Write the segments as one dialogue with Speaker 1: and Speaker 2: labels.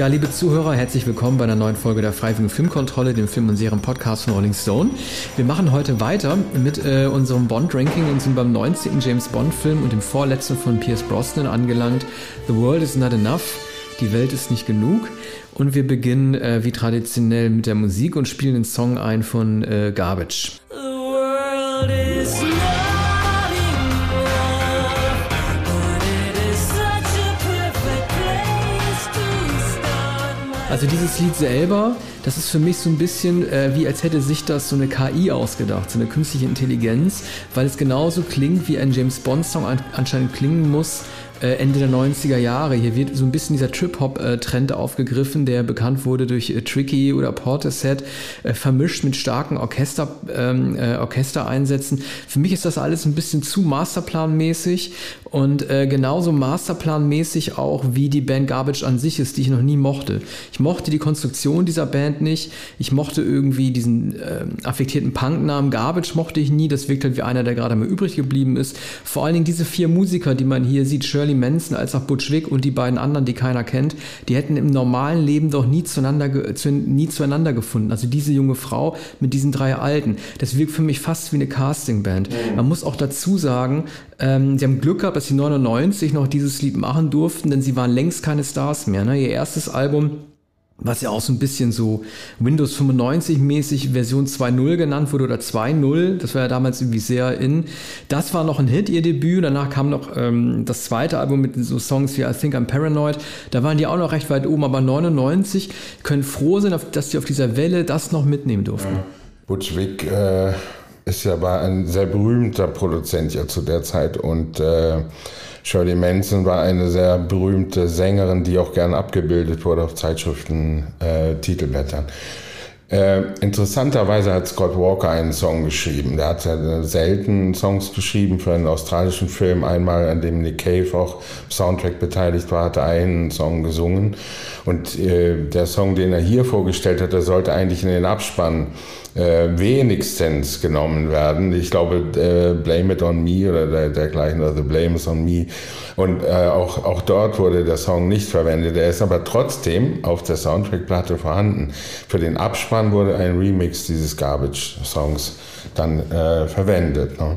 Speaker 1: Ja, liebe Zuhörer, herzlich willkommen bei einer neuen Folge der Freiwilligen Filmkontrolle, dem Film- und Serien-Podcast von Rolling Stone. Wir machen heute weiter mit äh, unserem Bond-Ranking und sind beim 19. James Bond-Film und dem vorletzten von Pierce Brosnan angelangt. The World is Not Enough. Die Welt ist nicht genug. Und wir beginnen äh, wie traditionell mit der Musik und spielen den Song ein von äh, Garbage. The world is Also dieses Lied selber, das ist für mich so ein bisschen äh, wie als hätte sich das so eine KI ausgedacht, so eine künstliche Intelligenz, weil es genauso klingt, wie ein James Bond Song an, anscheinend klingen muss, äh, Ende der 90er Jahre. Hier wird so ein bisschen dieser Trip-Hop-Trend aufgegriffen, der bekannt wurde durch äh, Tricky oder Portishead, äh, vermischt mit starken Orchester, ähm, Orchestereinsätzen. Für mich ist das alles ein bisschen zu masterplanmäßig und äh, genauso masterplanmäßig auch wie die Band Garbage an sich ist, die ich noch nie mochte. Ich mochte die Konstruktion dieser Band nicht. Ich mochte irgendwie diesen äh, affektierten Punknamen Garbage mochte ich nie. Das wirkt halt wie einer, der gerade mal übrig geblieben ist. Vor allen Dingen diese vier Musiker, die man hier sieht, Shirley Manson als auch Butch Vig und die beiden anderen, die keiner kennt, die hätten im normalen Leben doch nie zueinander, zu, nie zueinander gefunden. Also diese junge Frau mit diesen drei Alten. Das wirkt für mich fast wie eine Castingband. Mhm. Man muss auch dazu sagen, ähm, sie haben Glück gehabt, dass sie 99 noch dieses Lied machen durften, denn sie waren längst keine Stars mehr. Ne? Ihr erstes Album was ja auch so ein bisschen so Windows 95 mäßig Version 2.0 genannt wurde oder 2.0, das war ja damals irgendwie sehr in. Das war noch ein Hit, ihr Debüt. Danach kam noch ähm, das zweite Album mit so Songs wie I Think I'm Paranoid. Da waren die auch noch recht weit oben, aber 99 können froh sein, dass die auf dieser Welle das noch mitnehmen durften. Ja.
Speaker 2: Butch Vig äh, ist ja war ein sehr berühmter Produzent ja zu der Zeit und äh, Shirley Manson war eine sehr berühmte Sängerin, die auch gern abgebildet wurde auf Zeitschriften, äh, Titelblättern. Äh, interessanterweise hat Scott Walker einen Song geschrieben. Der hat selten Songs geschrieben für einen australischen Film. Einmal, an dem Nick Cave auch Soundtrack beteiligt war, hat er einen Song gesungen. Und äh, der Song, den er hier vorgestellt hat, der sollte eigentlich in den Abspann äh, wenigstens genommen werden. Ich glaube, äh, Blame It On Me oder der, dergleichen, oder The Blame Is On Me. Und äh, auch, auch dort wurde der Song nicht verwendet. Er ist aber trotzdem auf der Soundtrack-Platte vorhanden. Für den Abspann wurde ein Remix dieses Garbage-Songs dann äh, verwendet. Ne?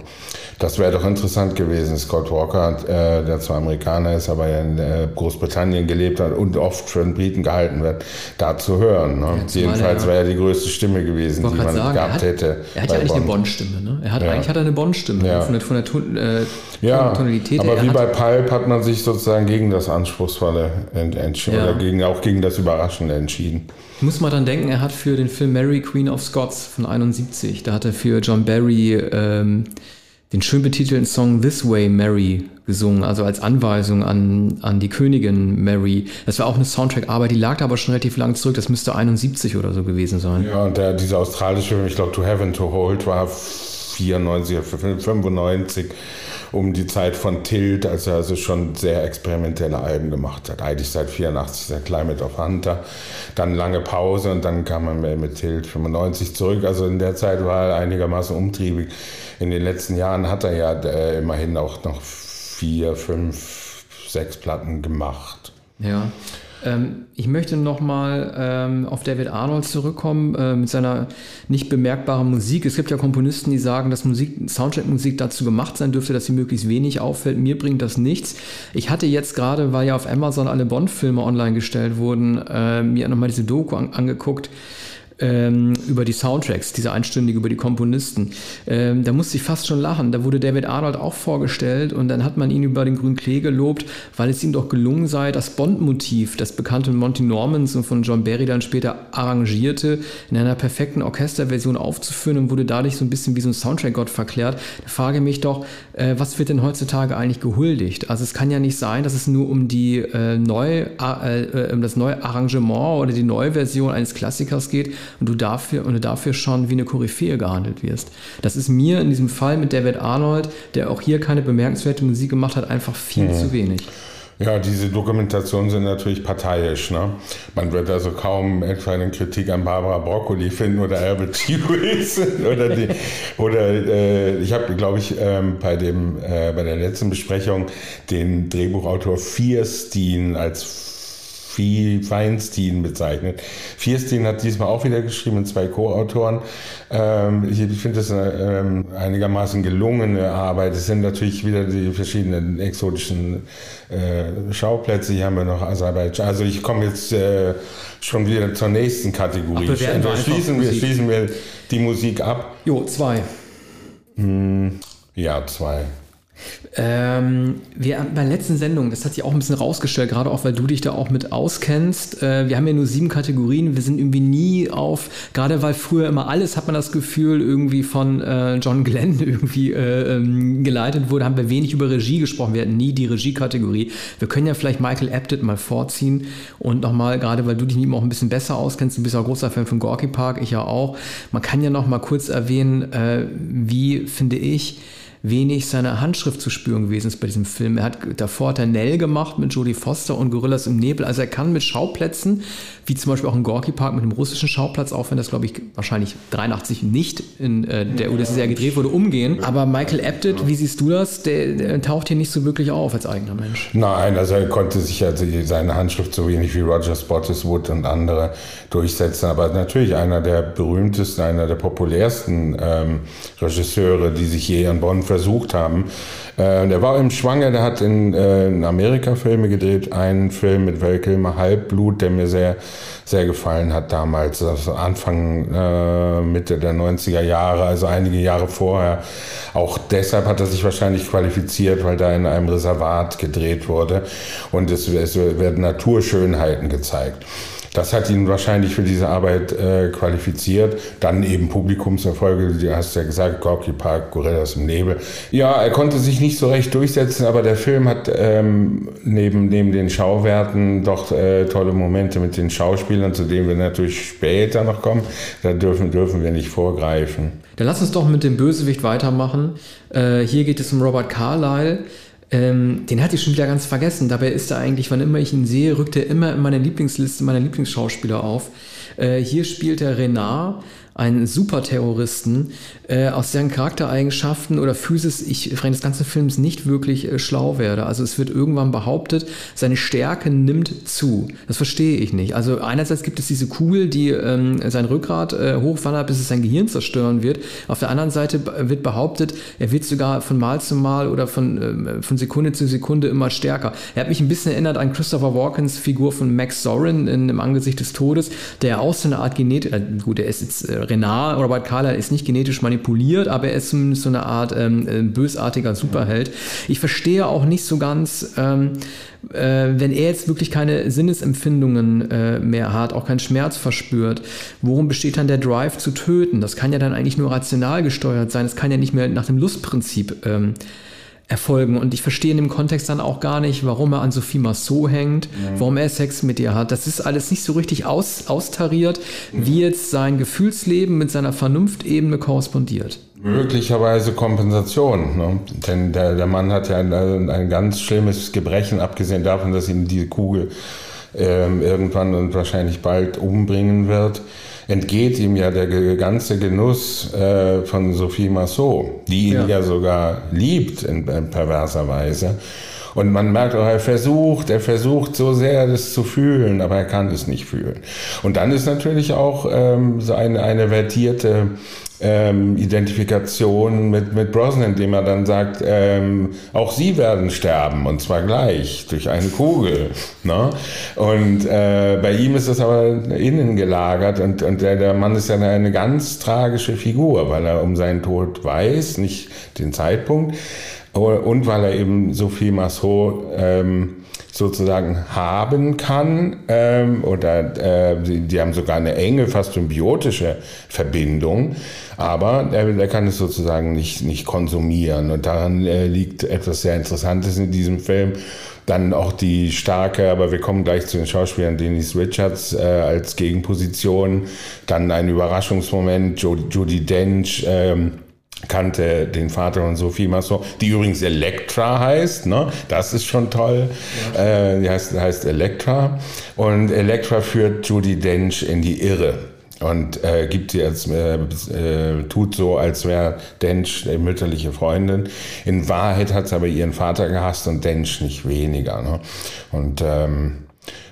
Speaker 2: Das wäre doch interessant gewesen. Scott Walker, äh, der zwar Amerikaner ist, aber in äh, Großbritannien gelebt hat und oft für den Briten gehalten wird, da zu hören. Ne? Ja, Jedenfalls wäre er die größte Stimme gewesen, die man sagen, gehabt
Speaker 1: er hat,
Speaker 2: hätte.
Speaker 1: Er hat ja eigentlich Bond. eine Bond-Stimme. Ne? Er hat ja. eigentlich hat er eine Bond-Stimme
Speaker 2: ja.
Speaker 1: von der, von der Ton, äh,
Speaker 2: ja, Tonalität. Aber wie bei Pulp hat man sich sozusagen gegen das Anspruchsvolle entschieden oder gegen, auch gegen das Überraschende entschieden.
Speaker 1: Ich muss mal dran denken, er hat für den Film Mary Queen of Scots von 71, da hat er für John Barry ähm, den schön betitelten Song This Way Mary gesungen, also als Anweisung an, an die Königin Mary. Das war auch eine Soundtrack-Arbeit, die lag aber schon relativ lang zurück, das müsste 71 oder so gewesen sein.
Speaker 2: Ja, und der, dieser australische Film, ich glaube To Heaven to Hold, war 94, 95 um die Zeit von Tilt, als er also schon sehr experimentelle Alben gemacht hat. Eigentlich seit 84 der Climate of Hunter, dann lange Pause und dann kam er mit Tilt 95 zurück. Also in der Zeit war er einigermaßen umtriebig. In den letzten Jahren hat er ja äh, immerhin auch noch vier, fünf, sechs Platten gemacht.
Speaker 1: Ja. Ähm, ich möchte nochmal ähm, auf David Arnold zurückkommen äh, mit seiner nicht bemerkbaren Musik. Es gibt ja Komponisten, die sagen, dass Musik, Soundtrack-Musik dazu gemacht sein dürfte, dass sie möglichst wenig auffällt. Mir bringt das nichts. Ich hatte jetzt gerade, weil ja auf Amazon alle Bond-Filme online gestellt wurden, äh, mir nochmal diese Doku an angeguckt ähm, über die Soundtracks, diese einstündige über die Komponisten. Ähm, da musste ich fast schon lachen. Da wurde David Arnold auch vorgestellt und dann hat man ihn über den grünen Klee gelobt, weil es ihm doch gelungen sei, das Bond-Motiv, das bekannte Monty Normans und von John Barry dann später arrangierte, in einer perfekten Orchesterversion aufzuführen und wurde dadurch so ein bisschen wie so ein Soundtrack-Gott verklärt. Da frage mich doch, äh, was wird denn heutzutage eigentlich gehuldigt? Also es kann ja nicht sein, dass es nur um die äh, neu, äh, äh um das neue Arrangement oder die neue Version eines Klassikers geht, und du dafür, und du dafür schon wie eine Koryphäe gehandelt wirst. Das ist mir in diesem Fall mit David Arnold, der auch hier keine bemerkenswerte Musik gemacht hat, einfach viel mhm. zu wenig.
Speaker 2: Ja, diese Dokumentationen sind natürlich parteiisch. Ne? Man wird also kaum etwa eine Kritik an Barbara Broccoli finden oder Albert Lewis oder die, oder äh, ich habe, glaube ich, ähm, bei dem äh, bei der letzten Besprechung den Drehbuchautor Fierstein als Feinstein bezeichnet. Vierstein hat diesmal auch wieder geschrieben mit zwei Co-Autoren. Ähm, ich, finde das eine ähm, einigermaßen gelungene Arbeit. Es sind natürlich wieder die verschiedenen exotischen äh, Schauplätze. Hier haben wir noch Aserbaidschan. Also ich komme jetzt äh, schon wieder zur nächsten Kategorie. Ach, wir, wir schließen, wir schließen wir die Musik ab.
Speaker 1: Jo, zwei.
Speaker 2: Hm, ja, zwei.
Speaker 1: Ähm, wir bei der letzten Sendung, das hat sich auch ein bisschen rausgestellt, gerade auch weil du dich da auch mit auskennst. Äh, wir haben ja nur sieben Kategorien, wir sind irgendwie nie auf, gerade weil früher immer alles, hat man das Gefühl, irgendwie von äh, John Glenn irgendwie äh, ähm, geleitet wurde, haben wir wenig über Regie gesprochen. Wir hatten nie die Regie-Kategorie. Wir können ja vielleicht Michael Apted mal vorziehen und nochmal, gerade weil du dich mit ihm auch ein bisschen besser auskennst, du bist auch großer Fan von Gorky Park, ich ja auch. Man kann ja noch mal kurz erwähnen, äh, wie finde ich, wenig seine Handschrift zu spüren gewesen ist bei diesem Film. Er hat davor hat er Nell gemacht mit Jodie Foster und Gorillas im Nebel. Also er kann mit Schauplätzen, wie zum Beispiel auch in Gorky Park mit dem russischen Schauplatz, auch wenn das glaube ich wahrscheinlich 83 nicht in äh, der UdSSR gedreht wurde, umgehen. Aber Michael Apted, wie siehst du das? Der, der, taucht hier nicht so wirklich auf als eigener Mensch.
Speaker 2: Nein, also er konnte sich also seine Handschrift so wenig wie Roger Spottiswoode und andere durchsetzen. Aber natürlich einer der berühmtesten, einer der populärsten ähm, Regisseure, die sich je in Bonn versucht haben. Äh, der war im Schwanger, der hat in, äh, in Amerika Filme gedreht, einen Film mit Val Kilmer, Halbblut, der mir sehr, sehr gefallen hat damals, also Anfang, äh, Mitte der 90er Jahre, also einige Jahre vorher. Auch deshalb hat er sich wahrscheinlich qualifiziert, weil da in einem Reservat gedreht wurde und es, es werden Naturschönheiten gezeigt. Das hat ihn wahrscheinlich für diese Arbeit äh, qualifiziert. Dann eben Publikumserfolge, du hast ja gesagt, Gorky Park, Gorillas im Nebel. Ja, er konnte sich nicht so recht durchsetzen, aber der Film hat ähm, neben, neben den Schauwerten doch äh, tolle Momente mit den Schauspielern, zu denen wir natürlich später noch kommen. Da dürfen, dürfen wir nicht vorgreifen.
Speaker 1: Dann lass uns doch mit dem Bösewicht weitermachen. Äh, hier geht es um Robert Carlyle. Ähm, den hatte ich schon wieder ganz vergessen. Dabei ist er eigentlich, wann immer ich ihn sehe, rückt er immer in meine Lieblingsliste meiner Lieblingsschauspieler auf. Äh, hier spielt er Renard, einen Superterroristen, äh, aus deren Charaktereigenschaften oder Physis ich während des ganzen Films nicht wirklich äh, schlau werde. Also es wird irgendwann behauptet, seine Stärke nimmt zu. Das verstehe ich nicht. Also einerseits gibt es diese Kugel, die ähm, sein Rückgrat äh, hochwandert, bis es sein Gehirn zerstören wird. Auf der anderen Seite wird behauptet, er wird sogar von Mal zu Mal oder von, äh, von Sekunde zu Sekunde immer stärker. Er hat mich ein bisschen erinnert an Christopher Walkens Figur von Max Sorin in, im Angesicht des Todes, der auch so eine Art Genetik, äh, gut, er ist jetzt äh, Renard, Robert Carlyle ist nicht genetisch manipuliert, aber er ist zumindest so eine Art ähm, äh, bösartiger Superheld. Ich verstehe auch nicht so ganz, ähm, äh, wenn er jetzt wirklich keine Sinnesempfindungen äh, mehr hat, auch keinen Schmerz verspürt, worum besteht dann der Drive zu töten? Das kann ja dann eigentlich nur rational gesteuert sein. Das kann ja nicht mehr nach dem Lustprinzip ähm, erfolgen. Und ich verstehe in dem Kontext dann auch gar nicht, warum er an Sophie Massot hängt, mhm. warum er Sex mit ihr hat. Das ist alles nicht so richtig aus, austariert, mhm. wie jetzt sein Gefühlsleben mit seiner Vernunftebene korrespondiert.
Speaker 2: Möglicherweise Kompensation. Ne? Denn der, der Mann hat ja ein, ein ganz schlimmes Gebrechen, abgesehen davon, dass ihn diese Kugel äh, irgendwann und wahrscheinlich bald umbringen wird entgeht ihm ja der ganze Genuss äh, von Sophie Massot, die ihn ja, ja sogar liebt in, in perverser Weise. Und man merkt auch, er versucht, er versucht so sehr, das zu fühlen, aber er kann es nicht fühlen. Und dann ist natürlich auch ähm, so eine, eine vertierte ähm, Identifikation mit, mit Brosnan, indem er dann sagt, ähm, auch sie werden sterben und zwar gleich durch eine Kugel. Ne? Und äh, bei ihm ist das aber innen gelagert und, und der, der Mann ist ja eine, ganz tragische Figur, weil er um seinen Tod weiß, nicht den Zeitpunkt und weil er eben Sophie Massot ähm, sozusagen haben kann ähm, oder äh, die, die, haben sogar eine enge, fast symbiotische Verbindung, aber er, er kann es sozusagen nicht, nicht konsumieren und daran äh, liegt etwas sehr Interessantes in diesem Film. Dann auch die starke, aber wir kommen gleich zu den Schauspielern, Denise Richards äh, als Gegenposition. Dann ein Überraschungsmoment, Judy Dench, ähm, kannte den Vater von Sophie Masson, die übrigens Elektra heißt, ne? das ist schon toll, ja. äh, die heißt, heißt Elektra und Elektra führt Judy Dench in die Irre und äh, gibt sie als äh, äh, tut so, als wäre Dench die mütterliche Freundin. In Wahrheit hat sie aber ihren Vater gehasst und Dench nicht weniger. Ne? Und ähm,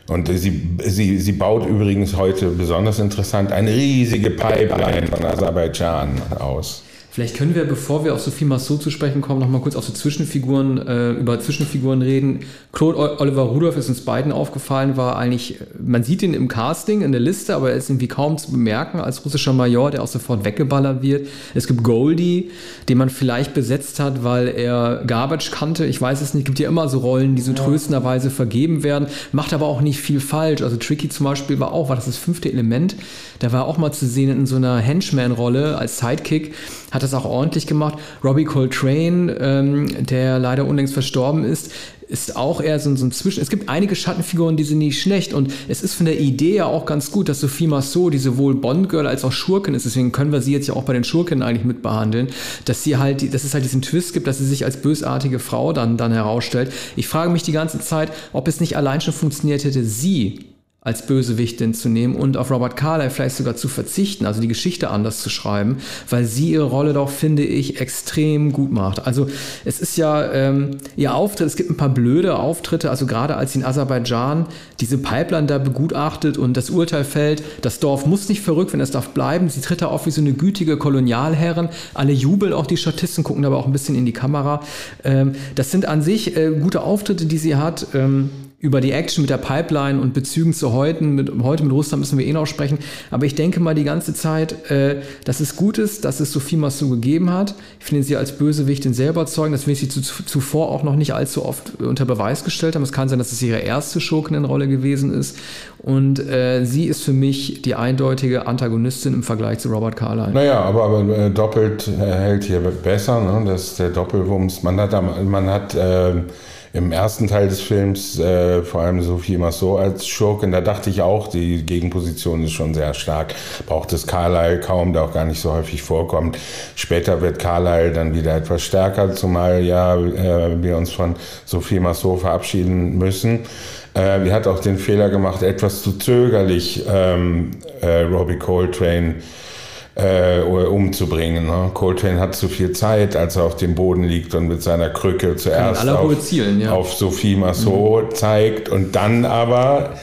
Speaker 2: Und sie, sie, sie baut übrigens heute besonders interessant eine riesige Pipeline von Aserbaidschan aus.
Speaker 1: Vielleicht können wir, bevor wir auf Sophie Massot zu sprechen kommen, noch mal kurz auf so Zwischenfiguren, äh, über Zwischenfiguren reden. Claude Oliver Rudolph ist uns beiden aufgefallen, war eigentlich, man sieht ihn im Casting, in der Liste, aber er ist irgendwie kaum zu bemerken als russischer Major, der auch sofort weggeballert wird. Es gibt Goldie, den man vielleicht besetzt hat, weil er Garbage kannte. Ich weiß es nicht. Es gibt ja immer so Rollen, die so ja. tröstenderweise vergeben werden, macht aber auch nicht viel falsch. Also Tricky zum Beispiel war auch, war das das fünfte Element. Da war auch mal zu sehen in so einer Henchman-Rolle als Sidekick hat das auch ordentlich gemacht. Robbie Coltrane, ähm, der leider unlängst verstorben ist, ist auch eher so, so ein Zwischen. Es gibt einige Schattenfiguren, die sind nicht schlecht und es ist von der Idee ja auch ganz gut, dass Sophie Massot, die sowohl Bond-Girl als auch Schurkin ist, deswegen können wir sie jetzt ja auch bei den Schurken eigentlich mit behandeln, dass sie halt, dass es halt diesen Twist gibt, dass sie sich als bösartige Frau dann, dann herausstellt. Ich frage mich die ganze Zeit, ob es nicht allein schon funktioniert hätte, sie als Bösewichtin zu nehmen und auf Robert Carlyle vielleicht sogar zu verzichten, also die Geschichte anders zu schreiben, weil sie ihre Rolle doch, finde ich, extrem gut macht. Also es ist ja ähm, ihr Auftritt, es gibt ein paar blöde Auftritte, also gerade als sie in Aserbaidschan diese Pipeline da begutachtet und das Urteil fällt, das Dorf muss nicht verrückt, wenn es darf bleiben, sie tritt da auf wie so eine gütige Kolonialherrin, alle jubeln, auch die Statisten gucken aber auch ein bisschen in die Kamera. Ähm, das sind an sich äh, gute Auftritte, die sie hat. Ähm, über die Action mit der Pipeline und Bezügen zu heute, mit, heute mit Russland müssen wir eh noch sprechen. Aber ich denke mal die ganze Zeit, äh, dass es gut ist, dass es Sophie Massou gegeben hat. Ich finde sie als Bösewichtin sehr überzeugend, dass wir sie zu, zuvor auch noch nicht allzu oft unter Beweis gestellt haben. Es kann sein, dass es ihre erste Schurkenrolle gewesen ist. Und äh, sie ist für mich die eindeutige Antagonistin im Vergleich zu Robert Carlyle.
Speaker 2: Naja, aber, aber äh, doppelt äh, hält hier besser. Ne? Das ist der Doppelwumms. Man hat, man hat äh, im ersten Teil des Films äh, vor allem Sophie Massot als Schurkin, da dachte ich auch, die Gegenposition ist schon sehr stark. Braucht es Carlyle kaum, der auch gar nicht so häufig vorkommt. Später wird Carlyle dann wieder etwas stärker, zumal ja äh, wir uns von Sophie Massot verabschieden müssen. Äh, die hat auch den Fehler gemacht, etwas zu zögerlich ähm, äh, Robbie Coltrane äh, umzubringen. Ne? Coltrane hat zu viel Zeit, als er auf dem Boden liegt und mit seiner Krücke zuerst auf, zielen, ja. auf Sophie Massot mhm. zeigt und dann aber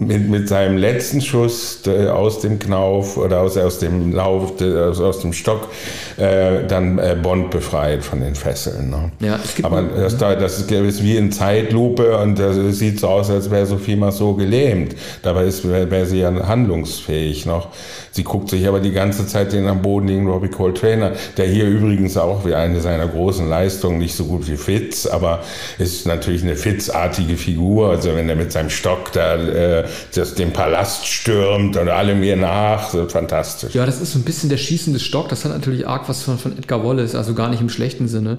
Speaker 2: mit, mit seinem letzten Schuss äh, aus dem Knauf oder aus, aus dem Lauf, äh, aus, aus dem Stock, äh, dann äh, Bond befreit von den Fesseln. Ne? Ja, es gibt Aber das, das ist, ist wie in Zeitlupe und das sieht so aus, als wäre Sophie mal so gelähmt. Dabei wäre wär sie ja handlungsfähig noch. Sie guckt sich aber die ganze Zeit den am Boden liegenden Robbie Coltrane, der hier übrigens auch wie eine seiner großen Leistungen, nicht so gut wie Fitz, aber ist natürlich eine Fitz-artige Figur. Also wenn er mit seinem Stock da äh, das, den Palast stürmt und alle mir nach, so fantastisch.
Speaker 1: Ja, das ist so ein bisschen der schießende Stock. Das hat natürlich arg was von, von Edgar Wallace, also gar nicht im schlechten Sinne.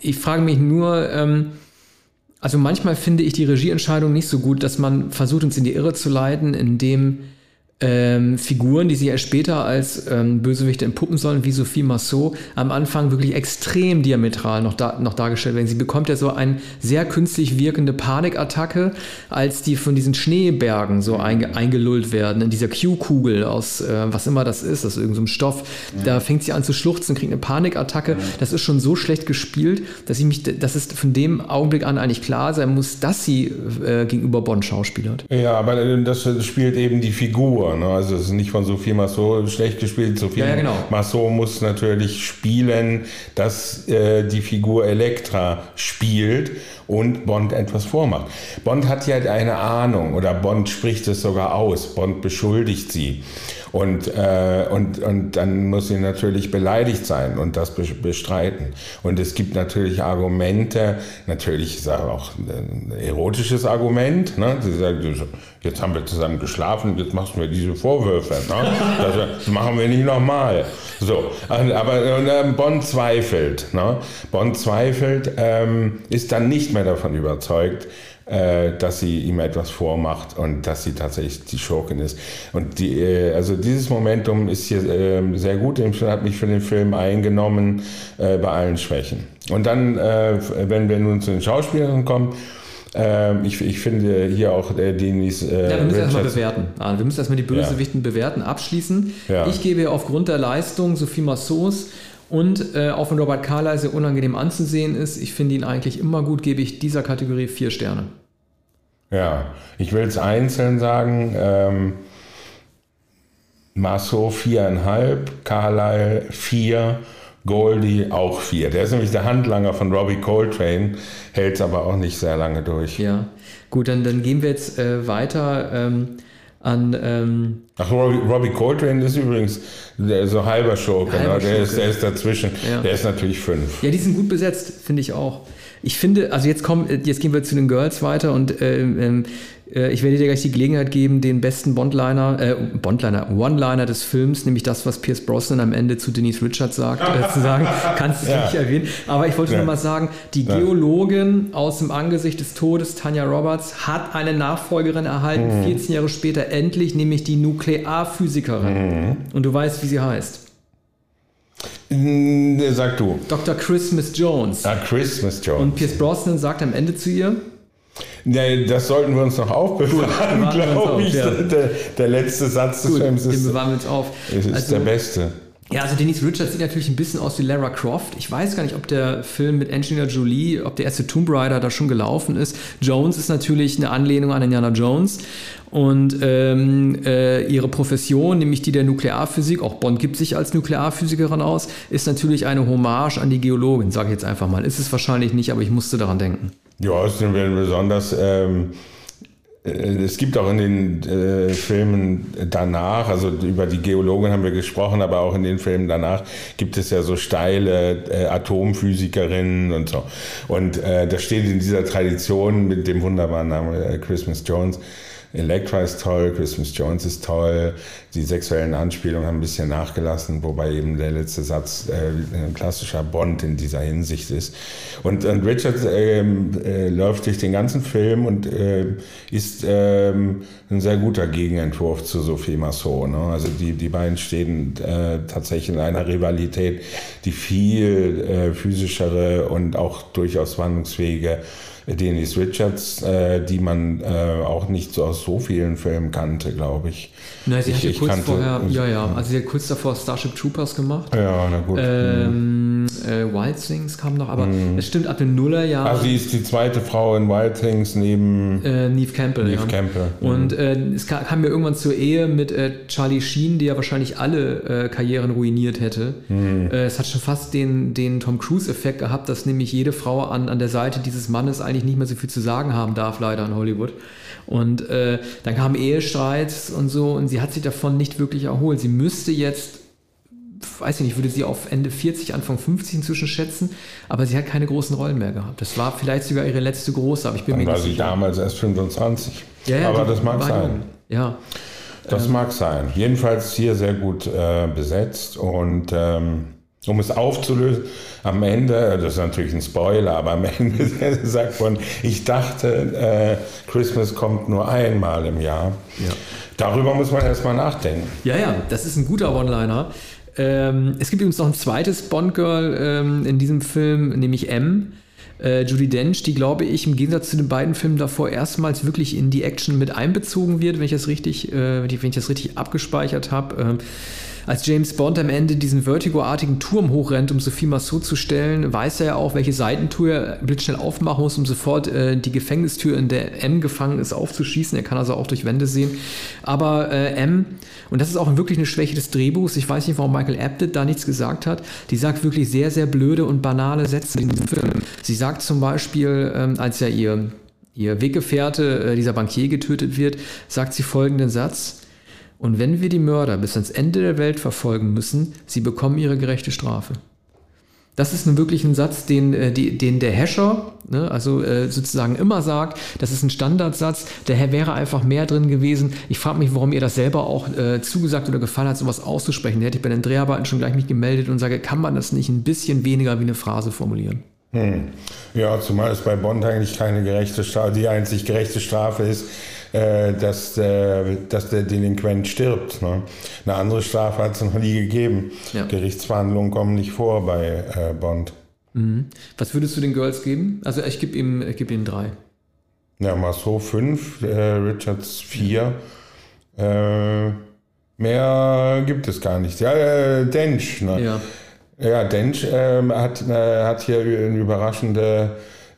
Speaker 1: Ich frage mich nur, ähm, also manchmal finde ich die Regieentscheidung nicht so gut, dass man versucht, uns in die Irre zu leiten, indem ähm, Figuren, die sie ja später als ähm, Bösewichte entpuppen sollen, wie Sophie Massot, am Anfang wirklich extrem diametral noch, da, noch dargestellt werden. Sie bekommt ja so eine sehr künstlich wirkende Panikattacke, als die von diesen Schneebergen so einge, eingelullt werden, in dieser Q-Kugel aus äh, was immer das ist, aus irgendeinem Stoff. Ja. Da fängt sie an zu schluchzen, kriegt eine Panikattacke. Ja. Das ist schon so schlecht gespielt, dass ich mich, dass es von dem Augenblick an eigentlich klar sein muss, dass sie äh, gegenüber Bond schauspielert.
Speaker 2: Ja, aber das spielt eben die Figur Figur. Ne? Also es ist nicht von Sophie Massot schlecht gespielt. Sophie ja, ja, genau. Massot muss natürlich spielen, dass äh, die Figur Elektra spielt und Bond etwas vormacht. Bond hat ja eine Ahnung oder Bond spricht es sogar aus. Bond beschuldigt sie. Und, äh, und, und dann muss sie natürlich beleidigt sein und das bestreiten. Und es gibt natürlich Argumente, natürlich ist auch ein erotisches Argument. Ne? Sie sagt, jetzt haben wir zusammen geschlafen, jetzt machst du mir diese Vorwürfe. Ne? Das machen wir nicht nochmal. So, aber äh, Bonn zweifelt. Ne? Bonn zweifelt, ähm, ist dann nicht mehr davon überzeugt, äh, dass sie ihm etwas vormacht und dass sie tatsächlich die Schurkin ist. Und die, äh, also dieses Momentum ist hier äh, sehr gut, hat mich für den Film eingenommen äh, bei allen Schwächen. Und dann, äh, wenn wir nun zu den Schauspielern kommen, ähm, ich, ich, finde hier auch äh, Denis.
Speaker 1: Äh, ja, wir müssen erstmal bewerten. Ah, wir müssen erstmal die Bösewichten ja. bewerten, abschließen. Ja. Ich gebe aufgrund der Leistung Sophie Massos und äh, auch wenn Robert Carlyle sehr unangenehm anzusehen ist, ich finde ihn eigentlich immer gut, gebe ich dieser Kategorie vier Sterne.
Speaker 2: Ja, ich will es einzeln sagen. Ähm, Marceau viereinhalb, Carlyle vier, Goldie auch vier. Der ist nämlich der Handlanger von Robbie Coltrane, hält es aber auch nicht sehr lange durch.
Speaker 1: Ja, gut, dann, dann gehen wir jetzt äh, weiter ähm, an. Ähm,
Speaker 2: Ach, Robbie, Robbie, Coltrane ist übrigens der, so halber Schurke, halber ne? der, ist, der ist dazwischen. Ja. Der ist natürlich fünf.
Speaker 1: Ja, die sind gut besetzt, finde ich auch. Ich finde, also jetzt kommen, jetzt gehen wir zu den Girls weiter und ähm, ähm äh, ich werde dir gleich die Gelegenheit geben, den besten Bondliner, äh, Bondliner, One-Liner des Films, nämlich das, was Pierce Brosnan am Ende zu Denise Richards sagt, äh, zu sagen. Kannst du ja. nicht erwähnen. Aber ich wollte ja. nur mal sagen, die. Geologin aus dem Angesicht des Todes, Tanja Roberts, hat eine Nachfolgerin erhalten, mhm. 14 Jahre später endlich, nämlich die Nuklearphysikerin. Mhm. Und du weißt, wie sie heißt.
Speaker 2: Sag du.
Speaker 1: Dr. Christmas Jones.
Speaker 2: Ah, Christmas Jones.
Speaker 1: Und Pierce Brosnan sagt am Ende zu ihr,
Speaker 2: Nee, das sollten wir uns noch aufbewahren, glaube ich. Ja. Der, der, letzte Satz des Gut, Films ist,
Speaker 1: den bewahren wir uns auf.
Speaker 2: ist also, der beste.
Speaker 1: Ja, also Denise Richards sieht natürlich ein bisschen aus wie Lara Croft. Ich weiß gar nicht, ob der Film mit Angelina Jolie, ob der erste Tomb Raider da schon gelaufen ist. Jones ist natürlich eine Anlehnung an Indiana Jones. Und ähm, äh, ihre Profession, nämlich die der Nuklearphysik, auch Bond gibt sich als Nuklearphysikerin aus, ist natürlich eine Hommage an die Geologin, sage ich jetzt einfach mal. Ist es wahrscheinlich nicht, aber ich musste daran denken.
Speaker 2: Ja, es sind besonders. Ähm, äh, es gibt auch in den äh, Filmen danach, also über die Geologin haben wir gesprochen, aber auch in den Filmen danach gibt es ja so steile äh, Atomphysikerinnen und so. Und äh, das steht in dieser Tradition mit dem wunderbaren Namen äh, Christmas Jones Elektra ist toll, Christmas Jones ist toll, die sexuellen Anspielungen haben ein bisschen nachgelassen, wobei eben der letzte Satz äh, ein klassischer Bond in dieser Hinsicht ist. Und, und Richard ähm, äh, läuft durch den ganzen Film und äh, ist ähm, ein sehr guter Gegenentwurf zu Sophie Massot. Ne? Also die, die beiden stehen äh, tatsächlich in einer Rivalität, die viel äh, physischere und auch durchaus wandlungsfähige Denise Richards, äh, die man äh, auch nicht so aus so vielen Filmen kannte, glaube ich.
Speaker 1: Nein, sie
Speaker 2: ich,
Speaker 1: hatte kurz vorher, ja, ja, also sie hat kurz davor Starship Troopers gemacht.
Speaker 2: Ja, na gut.
Speaker 1: Ähm, äh, Wild Things kam noch, aber mhm. es stimmt, ab den Nullerjahren.
Speaker 2: Ah, sie ist die zweite Frau in Wild Things neben
Speaker 1: äh, Neve Campbell.
Speaker 2: Neve
Speaker 1: ja.
Speaker 2: Campbell.
Speaker 1: Mhm. Und äh, es kam, kam mir irgendwann zur Ehe mit äh, Charlie Sheen, der wahrscheinlich alle äh, Karrieren ruiniert hätte. Mhm. Äh, es hat schon fast den, den Tom Cruise-Effekt gehabt, dass nämlich jede Frau an, an der Seite dieses Mannes eigentlich nicht mehr so viel zu sagen haben darf, leider in Hollywood. Und äh, dann kamen Ehestreits und so und sie hat sich davon nicht wirklich erholt. Sie müsste jetzt, weiß ich nicht, würde sie auf Ende 40, Anfang 50 inzwischen schätzen, aber sie hat keine großen Rollen mehr gehabt. Das war vielleicht sogar ihre letzte große, aber ich bin
Speaker 2: dann
Speaker 1: mir
Speaker 2: war
Speaker 1: nicht
Speaker 2: sie
Speaker 1: sicher.
Speaker 2: damals erst 25.
Speaker 1: Ja, ja,
Speaker 2: aber das mag sein.
Speaker 1: Ja.
Speaker 2: Das ähm, mag sein. Jedenfalls hier sehr gut äh, besetzt und ähm, um es aufzulösen, am Ende, das ist natürlich ein Spoiler, aber am Ende sagt man, ich dachte, äh, Christmas kommt nur einmal im Jahr. Ja. Darüber muss man erstmal nachdenken.
Speaker 1: Ja, ja, das ist ein guter One-Liner. Ähm, es gibt übrigens noch ein zweites Bond-Girl ähm, in diesem Film, nämlich M. Äh, Judy Dench, die glaube ich im Gegensatz zu den beiden Filmen davor erstmals wirklich in die Action mit einbezogen wird, wenn ich das richtig, äh, wenn ich das richtig abgespeichert habe. Ähm, als James Bond am Ende diesen Vertigo-artigen Turm hochrennt, um Sophie Massot zu stellen, weiß er ja auch, welche Seitentür er blitzschnell aufmachen muss, um sofort äh, die Gefängnistür, in der M gefangen ist, aufzuschießen. Er kann also auch durch Wände sehen. Aber äh, M, und das ist auch wirklich eine Schwäche des Drehbuchs, ich weiß nicht, warum Michael Apted da nichts gesagt hat, die sagt wirklich sehr, sehr blöde und banale Sätze in diesem Film. Sie sagt zum Beispiel, ähm, als ja ihr ihr Weggefährte, äh, dieser Bankier getötet wird, sagt sie folgenden Satz. Und wenn wir die Mörder bis ans Ende der Welt verfolgen müssen, sie bekommen ihre gerechte Strafe. Das ist nun wirklich ein Satz, den, äh, den der Hescher, ne, also äh, sozusagen immer sagt. Das ist ein Standardsatz. Der wäre einfach mehr drin gewesen. Ich frage mich, warum ihr das selber auch äh, zugesagt oder gefallen hat, sowas auszusprechen. Da hätte ich bei den Dreharbeiten schon gleich mich gemeldet und sage, kann man das nicht ein bisschen weniger wie eine Phrase formulieren?
Speaker 2: Hm. Ja, zumal es bei Bond eigentlich keine gerechte Strafe, die einzig gerechte Strafe ist, äh, dass, äh, dass der Delinquent stirbt. Ne? Eine andere Strafe hat es noch nie gegeben. Ja. Gerichtsverhandlungen kommen nicht vor bei äh, Bond.
Speaker 1: Mhm. Was würdest du den Girls geben? Also ich gebe ihm, geb ihm drei.
Speaker 2: Ja, Marceau fünf, äh, Richards vier. Äh, mehr gibt es gar nicht. Ja, äh, Dench. Ne? Ja. Ja, Dench ähm, hat, hat hier eine überraschende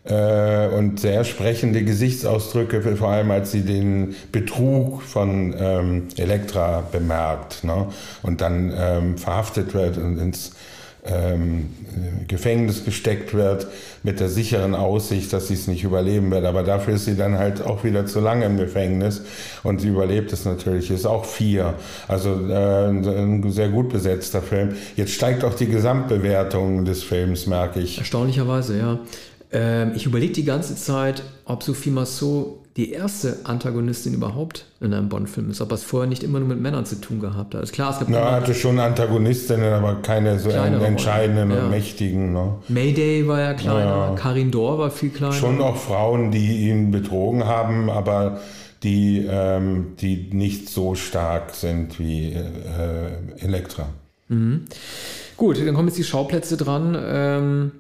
Speaker 2: äh, und sehr sprechende Gesichtsausdrücke, vor allem als sie den Betrug von ähm, Elektra bemerkt ne? und dann ähm, verhaftet wird und ins ähm, Gefängnis gesteckt wird mit der sicheren Aussicht, dass sie es nicht überleben wird. Aber dafür ist sie dann halt auch wieder zu lange im Gefängnis und sie überlebt es natürlich. Ist auch vier. Also äh, ein sehr gut besetzter Film. Jetzt steigt auch die Gesamtbewertung des Films, merke ich.
Speaker 1: Erstaunlicherweise, ja. Ähm, ich überlege die ganze Zeit, ob Sophie Massot die erste Antagonistin überhaupt in einem Bond-Film ist, ob es vorher nicht immer nur mit Männern zu tun gehabt hat. Ist klar, es
Speaker 2: gab ja, hatte schon Antagonistinnen, aber keine so entscheidenden ja. und mächtigen. Ne?
Speaker 1: Mayday war ja kleiner, ja. Karin Dor war viel kleiner.
Speaker 2: Schon auch Frauen, die ihn betrogen haben, aber die, ähm, die nicht so stark sind wie äh, Elektra.
Speaker 1: Mhm. Gut, dann kommen jetzt die Schauplätze dran. Ähm,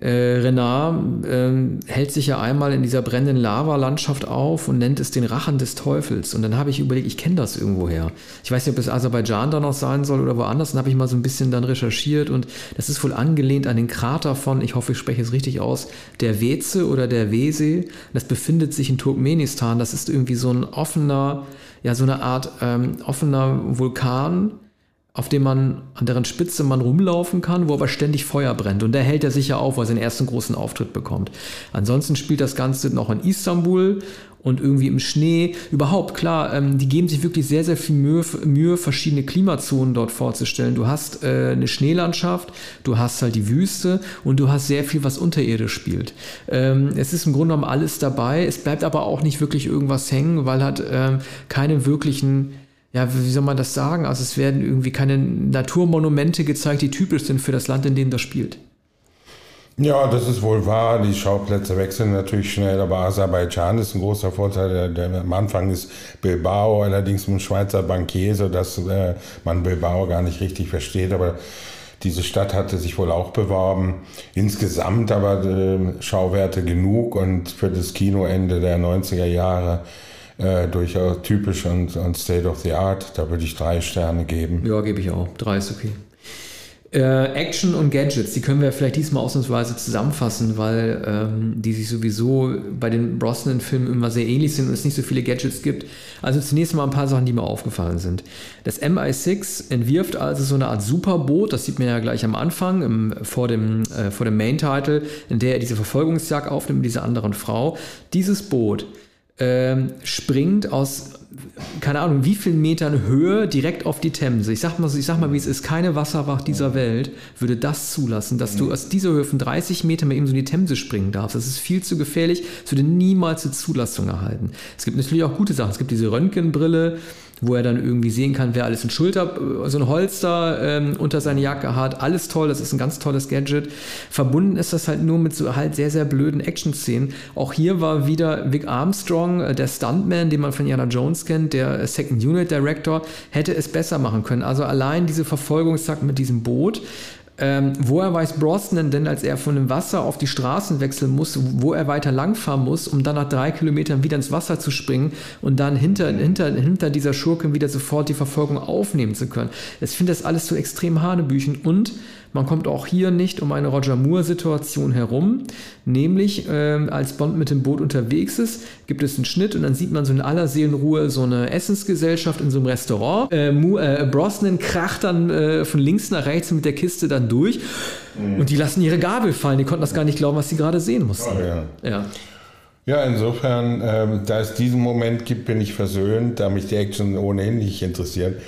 Speaker 1: äh, Renard äh, hält sich ja einmal in dieser brennenden Lavalandschaft auf und nennt es den Rachen des Teufels. Und dann habe ich überlegt, ich kenne das irgendwoher. Ich weiß nicht, ob es Aserbaidschan da noch sein soll oder woanders. Dann habe ich mal so ein bisschen dann recherchiert und das ist wohl angelehnt an den Krater von, ich hoffe, ich spreche es richtig aus, der Weze oder der Wese. Das befindet sich in Turkmenistan. Das ist irgendwie so ein offener, ja, so eine Art ähm, offener Vulkan auf dem man, an deren Spitze man rumlaufen kann, wo aber ständig Feuer brennt. Und da hält er sich ja auf, weil er seinen ersten großen Auftritt bekommt. Ansonsten spielt das Ganze noch in Istanbul und irgendwie im Schnee. Überhaupt, klar, ähm, die geben sich wirklich sehr, sehr viel Mühe, Mühe, verschiedene Klimazonen dort vorzustellen. Du hast äh, eine Schneelandschaft, du hast halt die Wüste und du hast sehr viel, was unterirdisch spielt. Ähm, es ist im Grunde genommen alles dabei. Es bleibt aber auch nicht wirklich irgendwas hängen, weil halt ähm, keine wirklichen ja, wie soll man das sagen? Also es werden irgendwie keine Naturmonumente gezeigt, die typisch sind für das Land, in dem das spielt.
Speaker 2: Ja, das ist wohl wahr. Die Schauplätze wechseln natürlich schnell, aber Aserbaidschan ist ein großer Vorteil. Der, der, am Anfang ist Bilbao allerdings ein Schweizer Bankier, sodass äh, man Bilbao gar nicht richtig versteht. Aber diese Stadt hatte sich wohl auch beworben. Insgesamt aber äh, Schauwerte genug und für das Kinoende der 90er Jahre äh, durchaus typisch und, und State of the Art. Da würde ich drei Sterne geben.
Speaker 1: Ja, gebe ich auch. Drei ist okay. Äh, Action und Gadgets, die können wir vielleicht diesmal ausnahmsweise zusammenfassen, weil ähm, die sich sowieso bei den Brosnan-Filmen immer sehr ähnlich sind und es nicht so viele Gadgets gibt. Also zunächst mal ein paar Sachen, die mir aufgefallen sind. Das MI6 entwirft also so eine Art Superboot, das sieht man ja gleich am Anfang, im, vor dem, äh, dem Main-Title, in der er diese Verfolgungsjagd aufnimmt mit dieser anderen Frau. Dieses Boot ähm, springt aus keine Ahnung, wie vielen Metern Höhe direkt auf die Themse. Ich sag mal, ich sag mal, wie es ist, keine Wasserwacht dieser Welt würde das zulassen, dass du aus dieser Höhe von 30 Metern mal eben so in die Themse springen darfst. Das ist viel zu gefährlich. Es würde niemals eine Zulassung erhalten. Es gibt natürlich auch gute Sachen. Es gibt diese Röntgenbrille, wo er dann irgendwie sehen kann, wer alles ein Schulter, so ein Holster ähm, unter seine Jacke hat. Alles toll, das ist ein ganz tolles Gadget. Verbunden ist das halt nur mit so halt sehr, sehr blöden Action-Szenen. Auch hier war wieder Vic Armstrong, äh, der Stuntman, den man von Jana Jones kennt, der Second Unit Director, hätte es besser machen können. Also allein diese Verfolgungsjagd mit diesem Boot ähm, woher weiß Brosnan denn, als er von dem Wasser auf die Straßen wechseln muss, wo er weiter langfahren muss, um dann nach drei Kilometern wieder ins Wasser zu springen und dann hinter, hinter, hinter dieser Schurke wieder sofort die Verfolgung aufnehmen zu können? Ich finde das alles so extrem Hanebüchen und man kommt auch hier nicht um eine Roger Moore-Situation herum, nämlich ähm, als Bond mit dem Boot unterwegs ist, gibt es einen Schnitt und dann sieht man so in aller Seelenruhe so eine Essensgesellschaft in so einem Restaurant. Äh, äh, Brosnan kracht dann äh, von links nach rechts mit der Kiste dann durch mhm. und die lassen ihre Gabel fallen. Die konnten das gar nicht glauben, was sie gerade sehen mussten. Oh,
Speaker 2: ja. ja. Ja, insofern, ähm, da es diesen Moment gibt, bin ich versöhnt, da mich die Action ohnehin nicht interessiert.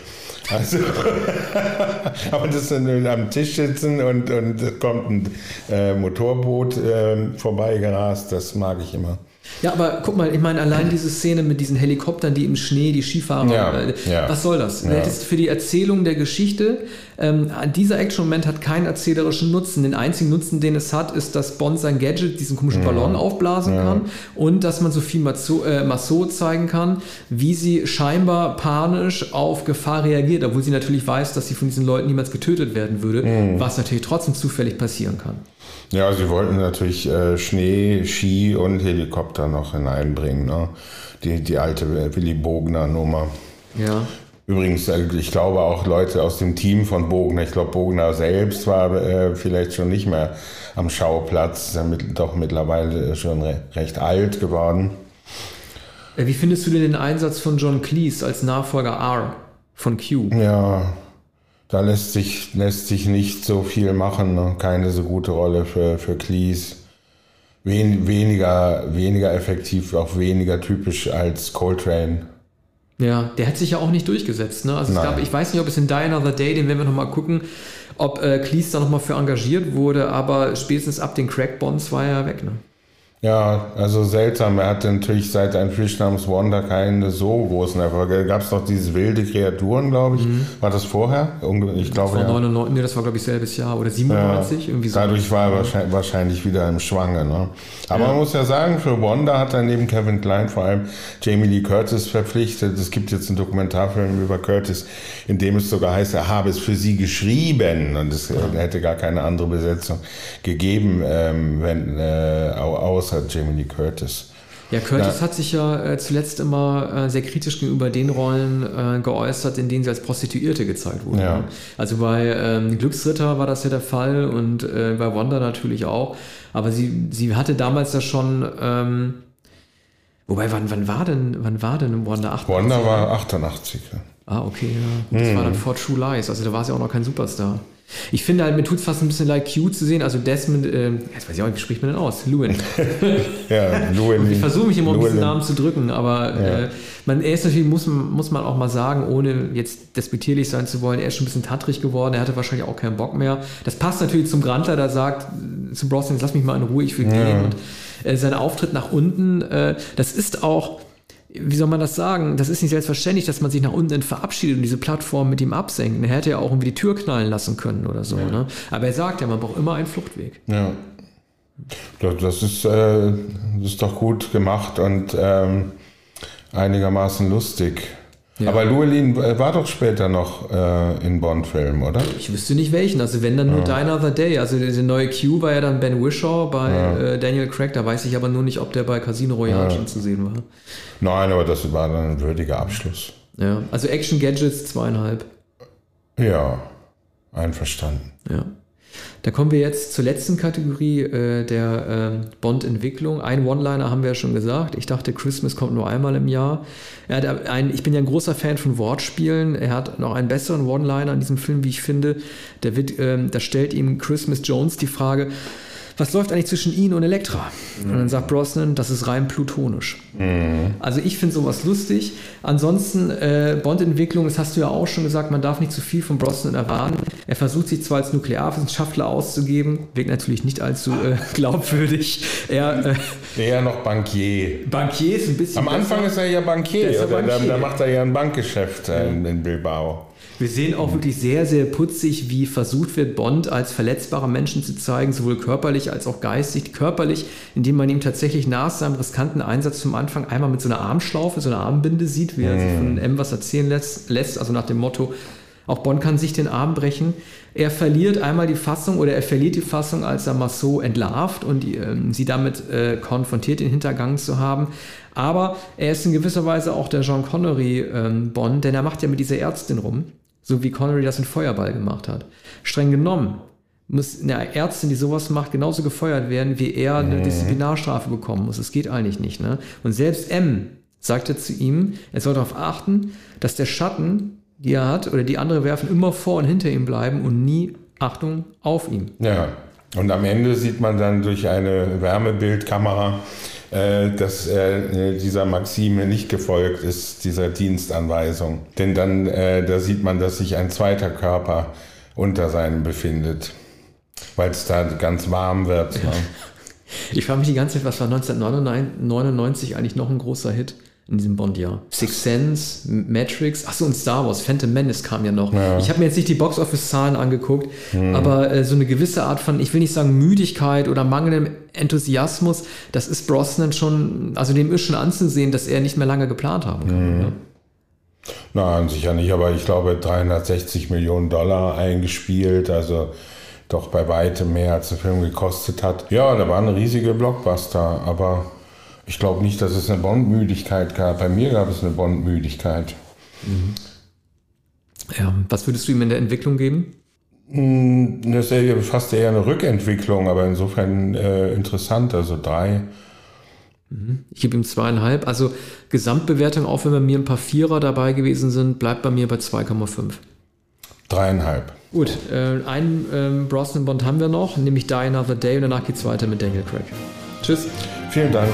Speaker 2: Also, aber das dann am Tisch sitzen und, und kommt ein äh, Motorboot äh, vorbeigerast, das mag ich immer.
Speaker 1: Ja, aber guck mal, ich meine, allein diese Szene mit diesen Helikoptern, die im Schnee, die Skifahrer, ja, äh, ja. was soll das? Ja. Das ist für die Erzählung der Geschichte, ähm, dieser Action-Moment hat keinen erzählerischen Nutzen. Den einzigen Nutzen, den es hat, ist, dass Bond sein Gadget, diesen komischen Ballon aufblasen kann und dass man Sophie Massot, äh, Massot zeigen kann, wie sie scheinbar panisch auf Gefahr reagiert, obwohl sie natürlich weiß, dass sie von diesen Leuten niemals getötet werden würde, mhm. was natürlich trotzdem zufällig passieren kann.
Speaker 2: Ja, sie wollten natürlich äh, Schnee, Ski und Helikopter noch hineinbringen. Ne? Die, die alte Willy Bogner Nummer.
Speaker 1: Ja.
Speaker 2: Übrigens, äh, ich glaube auch Leute aus dem Team von Bogner, ich glaube Bogner selbst war äh, vielleicht schon nicht mehr am Schauplatz, ist ja mit, doch mittlerweile schon re recht alt geworden.
Speaker 1: Äh, wie findest du denn den Einsatz von John Cleese als Nachfolger R von Q?
Speaker 2: Ja, da lässt sich, lässt sich nicht so viel machen, ne? keine so gute Rolle für, für Cleese. Wen, weniger, weniger effektiv, auch weniger typisch als Coltrane.
Speaker 1: Ja, der hat sich ja auch nicht durchgesetzt. Ne? Also es gab, ich weiß nicht, ob es in Die Another Day, den werden wir nochmal gucken, ob äh, Cleese da nochmal für engagiert wurde, aber spätestens ab den Crack Bonds war er weg. Ne?
Speaker 2: Ja, also seltsam. Er hatte natürlich seit ein Fisch namens Wanda keine so großen Erfolge. Gab es doch diese wilde Kreaturen, glaube ich. Mhm. War das vorher? Ich glaube,
Speaker 1: das war ja. 99, nee, das war, glaube ich, selbes Jahr oder 97.
Speaker 2: Ja, irgendwie so. Dadurch war er wahrscheinlich, wahrscheinlich wieder im Schwange. Ne? Aber ja. man muss ja sagen, für Wanda hat er neben Kevin Klein vor allem Jamie Lee Curtis verpflichtet. Es gibt jetzt einen Dokumentarfilm über Curtis, in dem es sogar heißt, er habe es für sie geschrieben. Und es hätte gar keine andere Besetzung gegeben, ähm, wenn, äh, außer außer Jamie Lee Curtis.
Speaker 1: Ja, Curtis ja. hat sich ja äh, zuletzt immer äh, sehr kritisch gegenüber den Rollen äh, geäußert, in denen sie als Prostituierte gezeigt wurden. Ja. Also bei ähm, Glücksritter war das ja der Fall und äh, bei Wanda natürlich auch. Aber sie, sie hatte damals ja schon. Ähm, wobei, wann, wann war denn, wann war denn Wanda
Speaker 2: 88? Wanda war 88. Ja.
Speaker 1: Ah, okay, ja. Das hm. war dann vor True Lies. Also da war sie auch noch kein Superstar. Ich finde halt, mir tut es fast ein bisschen like Q zu sehen. Also Desmond, äh, jetzt weiß ich auch nicht, wie spricht man denn aus? Lewin. ja, Lewin. Ich versuche mich immer um diesen Namen zu drücken, aber ja. äh, man, er ist natürlich, muss, muss man auch mal sagen, ohne jetzt despektierlich sein zu wollen, er ist schon ein bisschen tattrig geworden, er hatte wahrscheinlich auch keinen Bock mehr. Das passt natürlich zum Grantler, der sagt zu Brosnan, lass mich mal in Ruhe, ich will ja. gehen. Und äh, sein Auftritt nach unten, äh, das ist auch wie soll man das sagen? Das ist nicht selbstverständlich, dass man sich nach unten verabschiedet und diese Plattform mit ihm absenkt. Er hätte ja auch irgendwie die Tür knallen lassen können oder so. Ja. Ne? Aber er sagt ja, man braucht immer einen Fluchtweg.
Speaker 2: Ja. Das ist, äh, das ist doch gut gemacht und ähm, einigermaßen lustig. Ja. Aber Llewellyn war doch später noch äh, in Bond-Filmen, oder?
Speaker 1: Ich wüsste nicht welchen. Also wenn dann nur ja. Die Another Day. Also der neue Q war ja dann Ben Wishaw bei ja. äh, Daniel Craig. Da weiß ich aber nur nicht, ob der bei Casino Royale schon zu sehen war.
Speaker 2: Nein, aber das war dann ein würdiger Abschluss.
Speaker 1: Ja, also Action Gadgets zweieinhalb.
Speaker 2: Ja, einverstanden.
Speaker 1: Ja. Da kommen wir jetzt zur letzten Kategorie äh, der äh, Bond-Entwicklung. Ein One-Liner haben wir ja schon gesagt. Ich dachte, Christmas kommt nur einmal im Jahr. Er hat ein, ich bin ja ein großer Fan von Wortspielen. Er hat noch einen besseren One-Liner in diesem Film, wie ich finde. Der wird, äh, da stellt ihm Christmas Jones die Frage, was läuft eigentlich zwischen Ihnen und Elektra? Mhm. Und dann sagt Brosnan, das ist rein plutonisch. Mhm. Also ich finde sowas lustig. Ansonsten äh, Bond-Entwicklung, das hast du ja auch schon gesagt, man darf nicht zu viel von Brosnan erwarten. Er versucht sich zwar als Nuklearwissenschaftler auszugeben, wirkt natürlich nicht allzu äh, glaubwürdig. Er,
Speaker 2: äh, Eher noch Bankier.
Speaker 1: Bankier ist ein bisschen.
Speaker 2: Am Anfang besser. ist er ja Bankier. Er Bankier. Da, da, macht er ja ein Bankgeschäft äh, in Bilbao.
Speaker 1: Wir sehen auch wirklich sehr, sehr putzig, wie versucht wird, Bond als verletzbarer Menschen zu zeigen, sowohl körperlich als auch geistig. Körperlich, indem man ihm tatsächlich nach seinem riskanten Einsatz zum Anfang einmal mit so einer Armschlaufe, so einer Armbinde sieht, wie er sich von M was erzählen lässt, lässt, also nach dem Motto, auch Bond kann sich den Arm brechen. Er verliert einmal die Fassung oder er verliert die Fassung, als er Massot entlarvt und äh, sie damit äh, konfrontiert, den Hintergang zu haben. Aber er ist in gewisser Weise auch der Jean Connery äh, Bond, denn er macht ja mit dieser Ärztin rum. So wie Connery das in Feuerball gemacht hat. Streng genommen muss eine Ärztin, die sowas macht, genauso gefeuert werden, wie er eine mhm. Disziplinarstrafe bekommen muss. Das geht eigentlich nicht. Ne? Und selbst M sagte zu ihm, er soll darauf achten, dass der Schatten, die er hat, oder die andere werfen, immer vor und hinter ihm bleiben und nie, Achtung, auf ihm.
Speaker 2: Ja, und am Ende sieht man dann durch eine Wärmebildkamera, dass äh, dieser Maxime nicht gefolgt ist, dieser Dienstanweisung. Denn dann, äh, da sieht man, dass sich ein zweiter Körper unter seinem befindet, weil es da ganz warm wird. Ne?
Speaker 1: Ich frage mich die ganze Zeit, was war 1999 eigentlich noch ein großer Hit? In diesem Bond-Jahr. Six Sense, Matrix, achso und Star Wars, Phantom Menace kam ja noch. Ja. Ich habe mir jetzt nicht die Box-Office-Zahlen angeguckt, mhm. aber äh, so eine gewisse Art von, ich will nicht sagen Müdigkeit oder mangelndem Enthusiasmus, das ist Brosnan schon, also dem ist schon anzusehen, dass er nicht mehr lange geplant haben kann. Mhm. Ne?
Speaker 2: Nein, sicher nicht, aber ich glaube 360 Millionen Dollar eingespielt, also doch bei weitem mehr als der Film gekostet hat. Ja, da war eine riesige Blockbuster, aber ich glaube nicht, dass es eine Bondmüdigkeit gab. Bei mir gab es eine Bondmüdigkeit. Mhm.
Speaker 1: Ja, was würdest du ihm in der Entwicklung geben?
Speaker 2: Hm, das ist fast eher eine Rückentwicklung, aber insofern äh, interessant. Also drei.
Speaker 1: Mhm. Ich gebe ihm zweieinhalb. Also Gesamtbewertung, auch wenn bei mir ein paar Vierer dabei gewesen sind, bleibt bei mir bei 2,5.
Speaker 2: Dreieinhalb.
Speaker 1: Gut, äh, einen ähm, Brosnan Bond haben wir noch, nämlich Die Another Day und danach geht es weiter mit Daniel Craig. Tschüss.
Speaker 2: Vielen Dank.